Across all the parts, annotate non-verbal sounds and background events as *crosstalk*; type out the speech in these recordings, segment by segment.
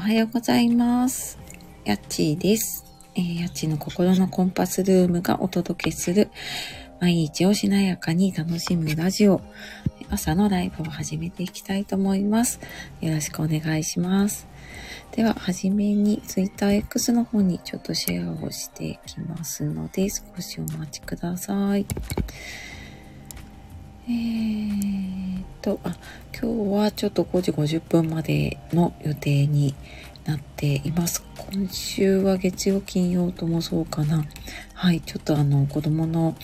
おはようございます。やっちーです。えー、やっちーの心のコンパスルームがお届けする毎日をしなやかに楽しむラジオ。朝のライブを始めていきたいと思います。よろしくお願いします。では、はじめに TwitterX の方にちょっとシェアをしていきますので、少しお待ちください。えーっと、あ、今日はちょっと5時50分までの予定になっています。今週は月曜、金曜ともそうかな。はい、ちょっとあの、子供の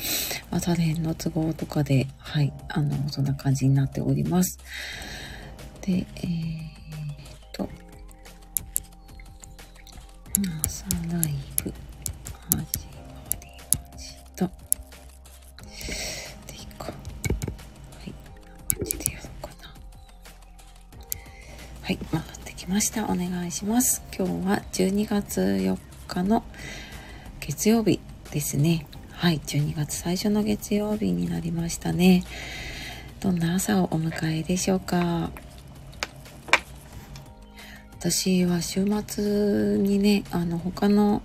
朝練の都合とかで、はい、あの、そんな感じになっております。で、えーっと、朝ライブ始きました。お願いします。今日は12月4日の月曜日ですね。はい、12月最初の月曜日になりましたね。どんな朝をお迎えでしょうか。私は週末にね、あの、他の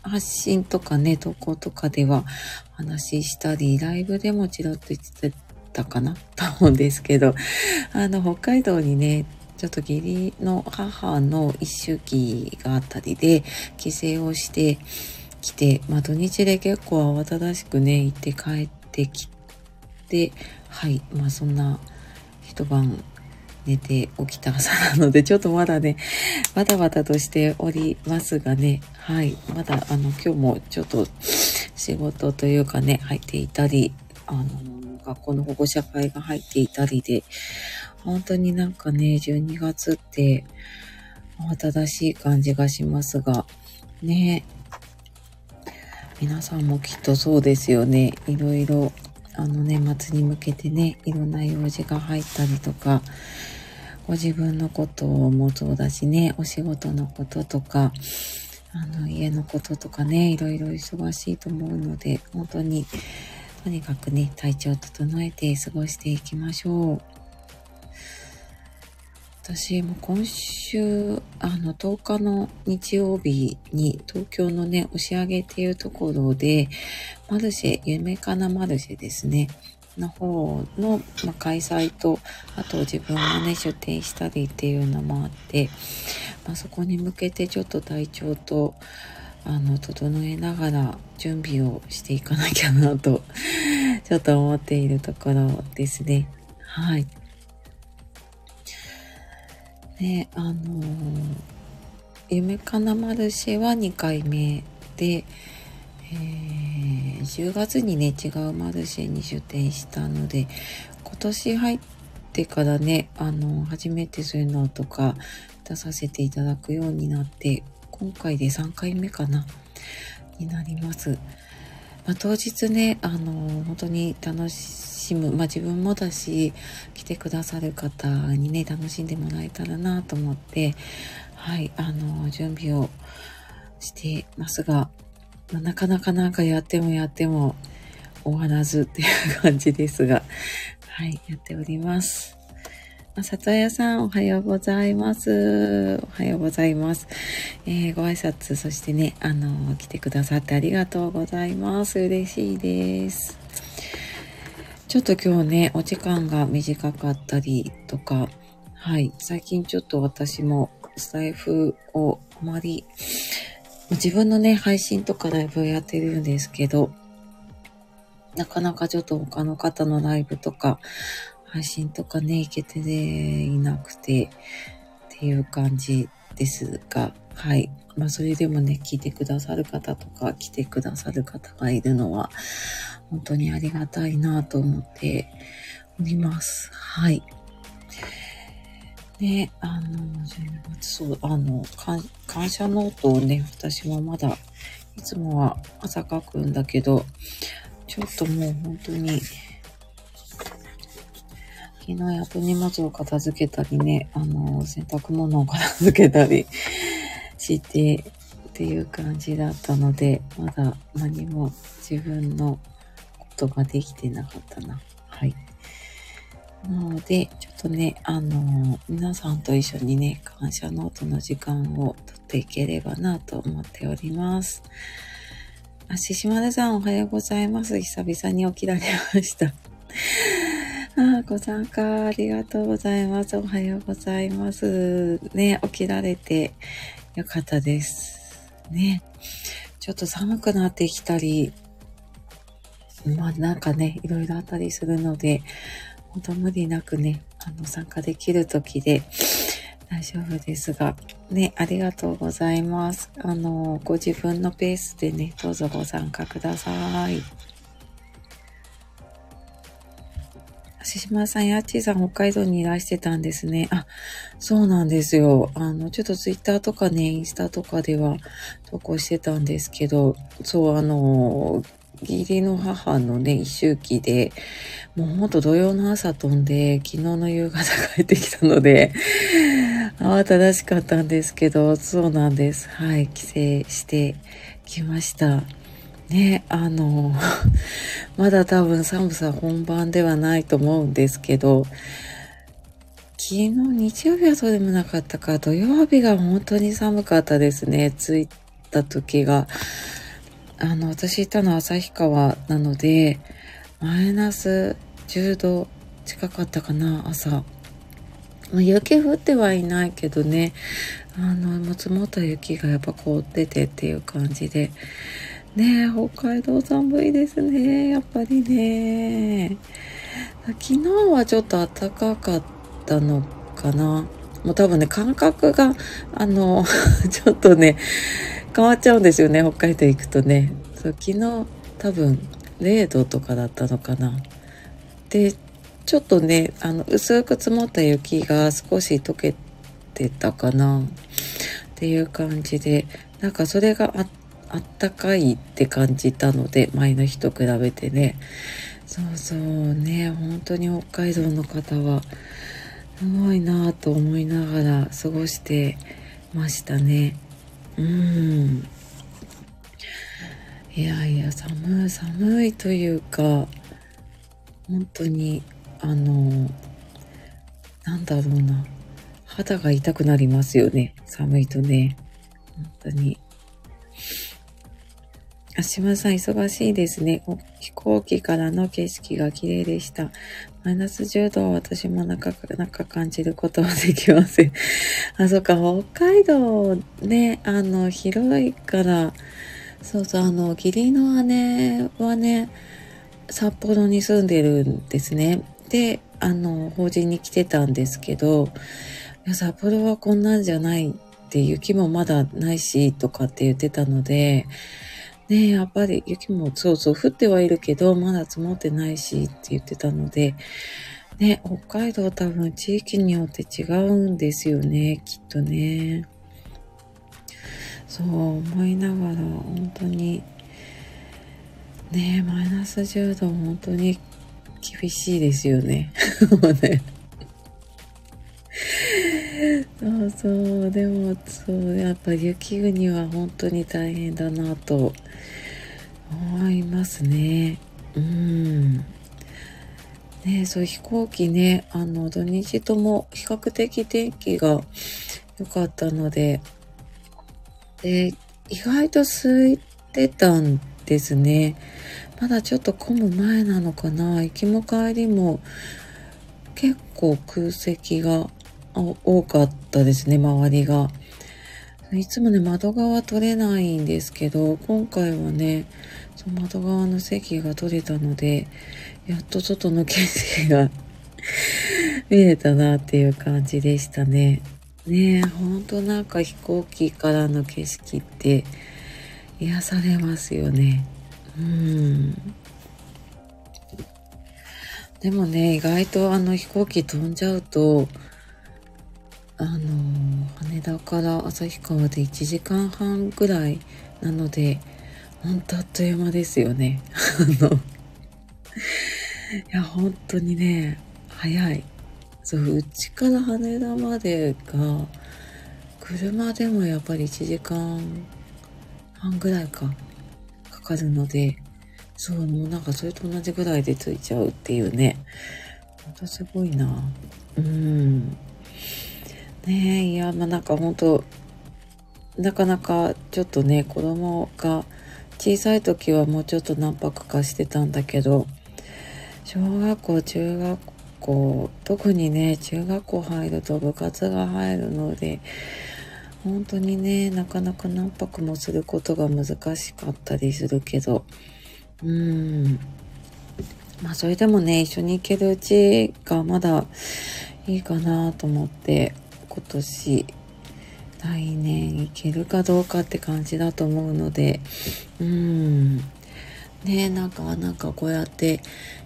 発信とかね、投稿とかでは話したり、ライブでもちらっと言ってたかなと思うんですけど、あの、北海道にね、ちょっと義理の母の一周期があったりで、帰省をしてきて、まあ土日で結構慌ただしくね、行って帰ってきて、はい、まあそんな一晩寝て起きた朝なので、ちょっとまだね、バタバタとしておりますがね、はい、まだあの今日もちょっと仕事というかね、入っていたり、あの、学校の保護者会が入っていたりで、本当になんかね、12月って慌ただしい感じがしますが、ね、皆さんもきっとそうですよね。いろいろ、あの年末に向けてね、いろんな用事が入ったりとか、ご自分のこともそうだしね、お仕事のこととか、あの家のこととかね、いろいろ忙しいと思うので、本当に、とにかくね、体調を整えて過ごしていきましょう。私も今週、あの、10日の日曜日に東京のね、押上っていうところで、マルシェ、夢かなマルシェですね、の方の、ま、開催と、あと自分もね、出店したりっていうのもあって、ま、そこに向けてちょっと体調と、あの、整えながら準備をしていかなきゃなと、*laughs* ちょっと思っているところですね。はい。ね、あのー、夢かなマルシェは2回目で、えー、10月にね、違うマルシェに出店したので、今年入ってからね、あのー、初めてそういうのとか出させていただくようになって、今回で3回目かな、になります。まあ、当日ね、あの、本当に楽しむ、まあ、自分もだし、来てくださる方にね、楽しんでもらえたらなと思って、はい、あの、準備をしてますが、まあ、なかなかなんかやってもやっても終わらずっていう感じですが、はい、やっております。あ、里屋さん、おはようございます。おはようございます。えー、ご挨拶、そしてね、あの、来てくださってありがとうございます。嬉しいです。ちょっと今日ね、お時間が短かったりとか、はい、最近ちょっと私もスタイフをあまり、自分のね、配信とかライブをやってるんですけど、なかなかちょっと他の方のライブとか、配信とかね、いけて、いなくて、っていう感じですが、はい。まあ、それでもね、聞いてくださる方とか、来てくださる方がいるのは、本当にありがたいなと思っております。はい。ね、あの、そう、あの、感謝ノートをね、私もまだ、いつもは朝書くんだけど、ちょっともう本当に、昨日やっと荷物を片付けたりね、あの、洗濯物を片付けたり *laughs* してっていう感じだったので、まだ何も自分のことができてなかったな。はい。なので、ちょっとね、あの、皆さんと一緒にね、感謝ノートの時間をとっていければなと思っております。あ、ししまるさんおはようございます。久々に起きられました。あ、ご参加ありがとうございます。おはようございます。ね、起きられてよかったです。ね。ちょっと寒くなってきたり、まあなんかね、いろいろあったりするので、本当無理なくね、あの、参加できる時で大丈夫ですが、ね、ありがとうございます。あの、ご自分のペースでね、どうぞご参加ください。ししまさん、やっちーさん、北海道にいらしてたんですね。あ、そうなんですよ。あの、ちょっとツイッターとかね、インスタとかでは投稿してたんですけど、そう、あの、義理の母のね、一周期で、もうほんと土曜の朝飛んで、昨日の夕方帰ってきたので、慌ただしかったんですけど、そうなんです。はい、帰省してきました。ね、あの、*laughs* まだ多分寒さ本番ではないと思うんですけど、昨日日曜日はそうでもなかったか、土曜日が本当に寒かったですね。着いた時が。あの、私いたのは旭川なので、マイナス10度近かったかな、朝。まあ、雪降ってはいないけどね、あの、積もった雪がやっぱ凍っててっていう感じで。ね北海道寒いですね、やっぱりね。昨日はちょっと暖かかったのかな。もう多分ね、感覚が、あの、*laughs* ちょっとね、変わっちゃうんですよね、北海道行くとね。そう昨日多分0度とかだったのかな。で、ちょっとね、あの、薄く積もった雪が少し溶けてたかなっていう感じで、なんかそれがあってあったかいって感じたので、前の日と比べてね。そうそうね、本当に北海道の方は、すごいなぁと思いながら過ごしてましたね。うん。いやいや、寒い、寒いというか、本当に、あの、なんだろうな。肌が痛くなりますよね。寒いとね。本当に。足間さん忙しいですね。飛行機からの景色が綺麗でした。マイナス10度は私もなかなか感じることはできません。*laughs* あ、そっか、北海道ね、あの、広いから、そうそう、あの、義理の姉はね、札幌に住んでるんですね。で、あの、法人に来てたんですけど、いや、札幌はこんなんじゃないって雪もまだないし、とかって言ってたので、ねやっぱり雪もそうそう降ってはいるけど、まだ積もってないしって言ってたので、ね、北海道多分地域によって違うんですよね、きっとね。そう思いながら、本当に、ねマイナス10度本当に厳しいですよね。*laughs* そうそう、でもそう、やっぱ雪国は本当に大変だなと思いますね。うん。ねそう飛行機ね、あの土日とも比較的天気が良かったので、で、意外と空いてたんですね。まだちょっと混む前なのかな。行きも帰りも結構空席が多かったですね、周りが。いつもね、窓側取れないんですけど、今回はね、その窓側の席が取れたので、やっと外の景色が *laughs* 見れたなっていう感じでしたね。ねえ、ほんとなんか飛行機からの景色って癒されますよね。うん。でもね、意外とあの飛行機飛んじゃうと、あの羽田から旭川で1時間半ぐらいなので、ほんとあっという間ですよね。*laughs* あの、いや、本当にね、早い。そう、うちから羽田までが、車でもやっぱり1時間半ぐらいか、かかるので、そう、もうなんかそれと同じぐらいで着いちゃうっていうね。ほんとすごいな。うん。ねえ、いや、まあなんかほんと、なかなかちょっとね、子供が小さい時はもうちょっと何泊かしてたんだけど、小学校、中学校、特にね、中学校入ると部活が入るので、本当にね、なかなか何泊もすることが難しかったりするけど、うん。まあそれでもね、一緒に行けるうちがまだいいかなと思って、今年、来年行けるかどうかって感じだと思うので、うん。ねなんか、なんかこうやって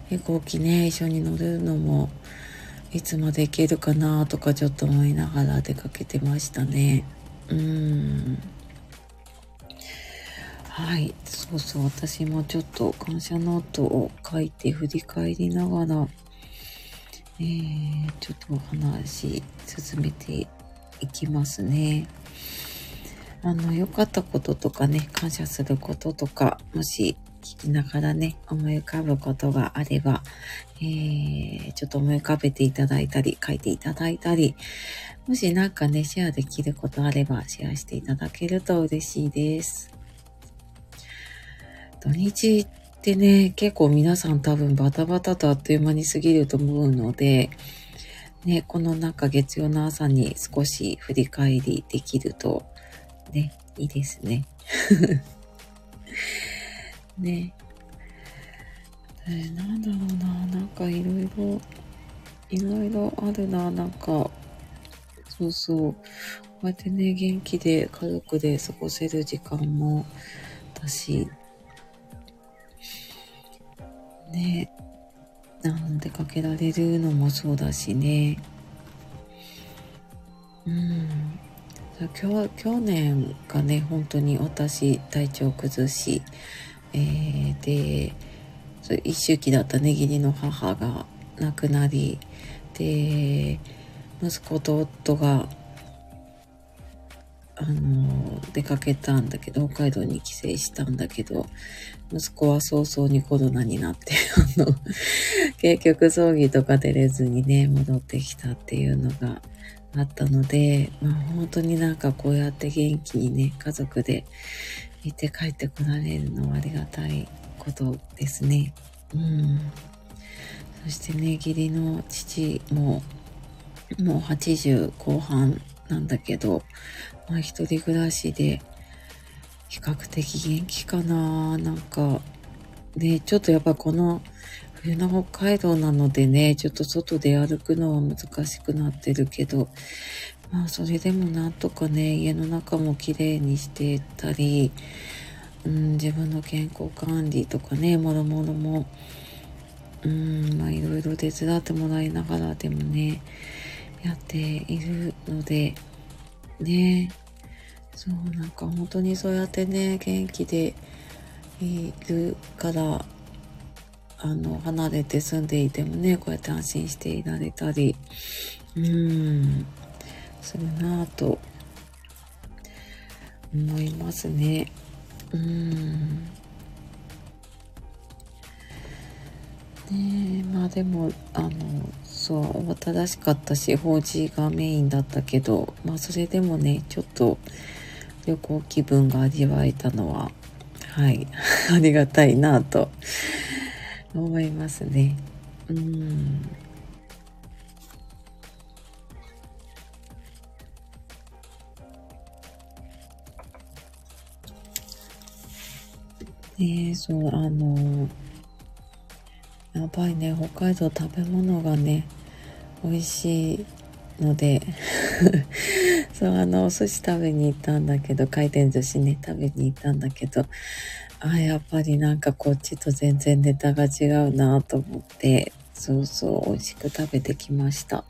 飛行機ね、一緒に乗るのも、いつまで行けるかなとかちょっと思いながら出かけてましたね。うん。はい。そうそう。私もちょっと感謝ノートを書いて振り返りながら、えー、ちょっとお話進めていきますね。あの、良かったこととかね、感謝することとか、もし聞きながらね、思い浮かぶことがあれば、えー、ちょっと思い浮かべていただいたり、書いていただいたり、もしなんかね、シェアできることあれば、シェアしていただけると嬉しいです。土日ってね、結構皆さん多分バタバタとあっという間に過ぎると思うので、ね、このなんか月曜の朝に少し振り返りできると、ね、いいですね。*laughs* ね。えー、なんだろうな、なんかいろいろ、いろいろあるな、なんか、そうそう。こうやってね、元気で家族で過ごせる時間も、だし、ね、あの、出かけられるのもそうだしね。うん。今日、去年がね、本当に私体調崩し、えー、で、そ一周期だったねぎりの母が亡くなり、で、息子と夫が、あの、出かけたんだけど、北海道に帰省したんだけど、息子は早々にコロナになって、*laughs* あの、結局葬儀とか出れずにね、戻ってきたっていうのがあったので、まあ本当になんかこうやって元気にね、家族でいて帰ってこられるのはありがたいことですね。うん。そしてね、義理の父も、もう80後半なんだけど、まあ一人暮らしで、比較的元気かな。なんか、ね、ちょっとやっぱこの冬の北海道なのでね、ちょっと外で歩くのは難しくなってるけど、まあそれでもなんとかね、家の中も綺麗にしてたり、うん、自分の健康管理とかね、もろもろも、うん、まあいろいろ手伝ってもらいながらでもね、やっているので、ね、そう、なんか本当にそうやってね、元気でいるから、あの、離れて住んでいてもね、こうやって安心していられたり、うん、するなぁと思いますね。うん。ねえまあでも、あの、そう、慌ただしかったし、法事がメインだったけど、まあそれでもね、ちょっと、旅行気分が味わえたのは、はい、*laughs* ありがたいなと思いますね。うん。ねそう、あの、やばいね、北海道食べ物がね、美味しいので。*laughs* そうあのお寿司食べに行ったんだけど回転寿司ね食べに行ったんだけどあやっぱりなんかこっちと全然ネタが違うなと思ってそうそう美味しく食べてきました。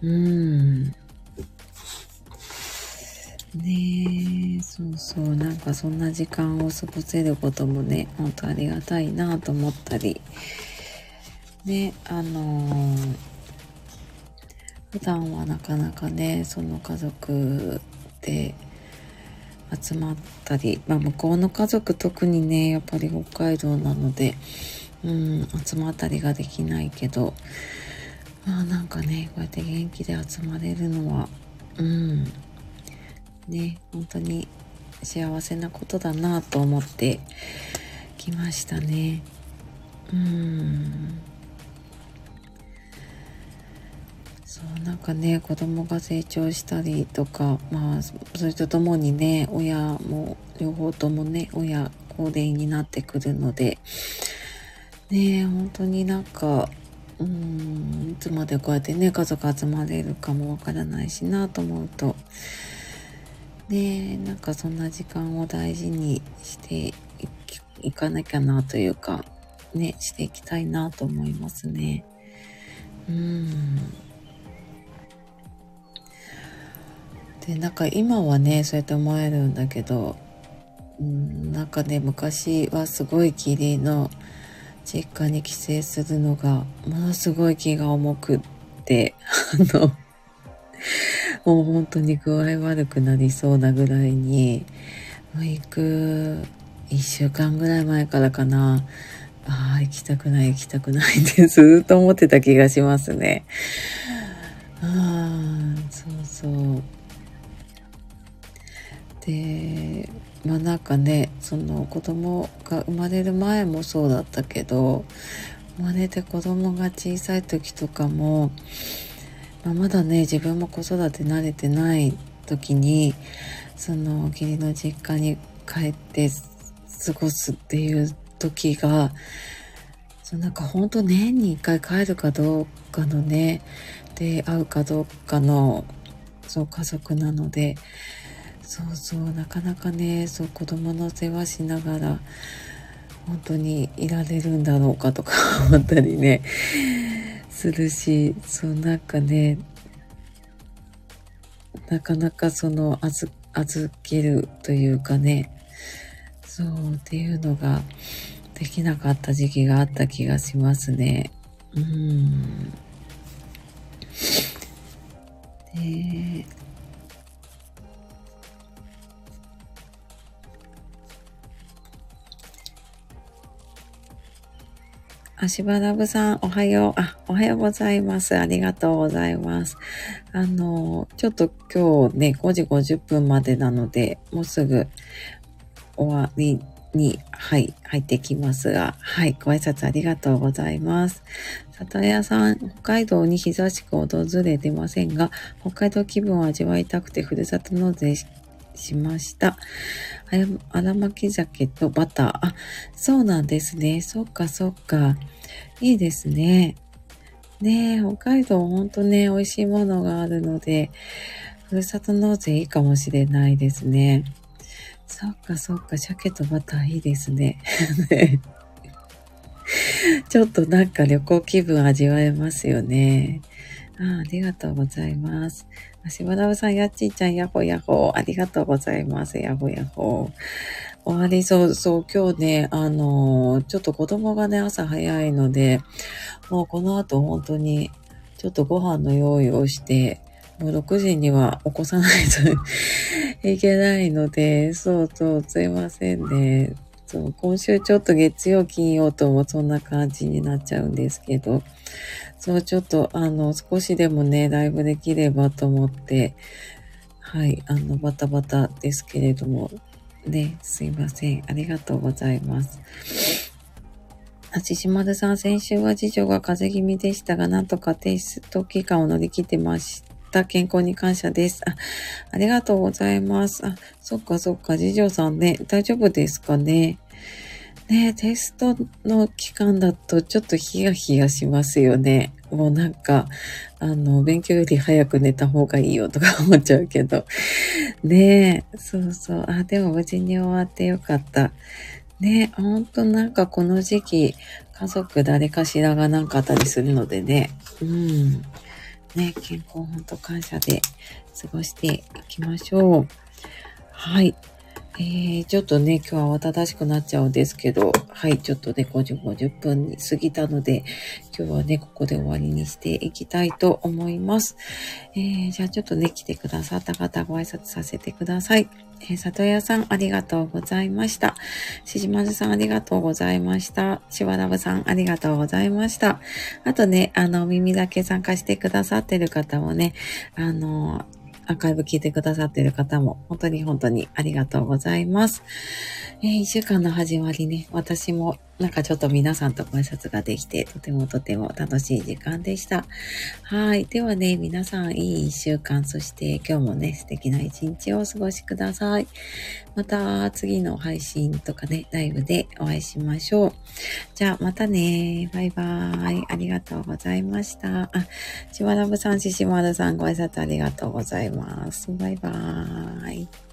うん。ねえ、そうそう、なんかそんな時間を過ごせることもね、ほんとありがたいなと思ったり、ね、あのー普段はなかなかねその家族で集まったり、まあ、向こうの家族特にねやっぱり北海道なので、うん、集まったりができないけどまあなんかね、こうやって元気で集まれるのは、うん、ね、本当に幸せなことだなと思ってきましたね。うん。そうなんかね子供が成長したりとかまあそれとともにね親も両方ともね親高齢になってくるのでね本当になんかうんいつまでこうやってね家族集まれるかもわからないしなと思うとねなんかそんな時間を大事にしていかなきゃなというかねしていきたいなと思いますね。うん。でなんか今はねそうやって思えるんだけど、うん、なんかね昔はすごい義理の実家に帰省するのがものすごい気が重くってあのもう本当に具合悪くなりそうなぐらいにもう行く1週間ぐらい前からかなああ行きたくない行きたくないって *laughs* ずっと思ってた気がしますね。ああそうそうでまあなんかねその子供が生まれる前もそうだったけど生まれて子供が小さい時とかも、まあ、まだね自分も子育て慣れてない時にその義理の実家に帰って過ごすっていう時がそなんか本当年に一回帰るかどうかのねで会うかどうかのそう家族なのでそうそうなかなかねそう子供の世話しながら本当にいられるんだろうかとか思ったりねするしそうなんかねなかなかその預預けるというかねそうっていうのができなかった時期があった気がしますね。うん。であ、しばらぶさん、おはよう。あ、おはようございます。ありがとうございます。あの、ちょっと今日ね、5時50分までなので、もうすぐ終わりに、はい、入ってきますが、はい、ご挨拶ありがとうございます。里屋さん、北海道に久しく訪れてませんが、北海道気分を味わいたくてふるさと納税しました。荒巻鮭とバター。あ、そうなんですね。そっかそっか。いいですね。ねえ、北海道ほんとね、美味しいものがあるので、ふるさと納税いいかもしれないですね。そっかそっか、鮭とバターいいですね。*laughs* ちょっとなんか旅行気分味わえますよね。あありがとうございます。しばらぶさん、やっちーちゃん、やほやほ。ありがとうございます。やほやほ。終わりそう、そう、今日ね、あのー、ちょっと子供がね、朝早いので、もうこの後本当に、ちょっとご飯の用意をして、もう6時には起こさないといけないので、そうそう、すいませんね。そう、今週ちょっと月曜、金曜ともそんな感じになっちゃうんですけど、そう、ちょっと、あの、少しでもね、ライブできればと思って、はい、あの、バタバタですけれども、ね、すいません。ありがとうございます。あちしまるさん、先週は次女が風邪気味でしたが、なんとかテスト期間を乗り切ってました。健康に感謝です。あ、ありがとうございます。あ、そっかそっか、次女さんね、大丈夫ですかね？ねテストの期間だとちょっとヒヤヒヤしますよね。もうなんか、あの、勉強より早く寝た方がいいよとか思っちゃうけど。ね、そうそう。あ、でも無事に終わってよかった。ねえ、ほんとなんかこの時期、家族誰かしらがなんかあったりするのでね。うん。ね健康本当感謝で過ごしていきましょう。はい。えー、ちょっとね、今日は慌ただしくなっちゃうんですけど、はい、ちょっとね、50、50分に過ぎたので、今日はね、ここで終わりにしていきたいと思います。えー、じゃあちょっとね、来てくださった方ご挨拶させてください。えー、里屋さんありがとうございました。しじまずさんありがとうございました。しわらぶさんありがとうございました。あとね、あの、耳だけ参加してくださってる方もね、あの、アーカイブ聞いてくださっている方も、本当に本当にありがとうございます。えー、一週間の始まりね、私もなんかちょっと皆さんとご挨拶ができて、とてもとても楽しい時間でした。はい。ではね、皆さんいい一週間、そして今日もね、素敵な一日をお過ごしください。また次の配信とかね、ライブでお会いしましょう。じゃあまたね。バイバーイ。ありがとうございました。あ、しまらぶさん、ししまるさんご挨拶ありがとうございます。バイバーイ。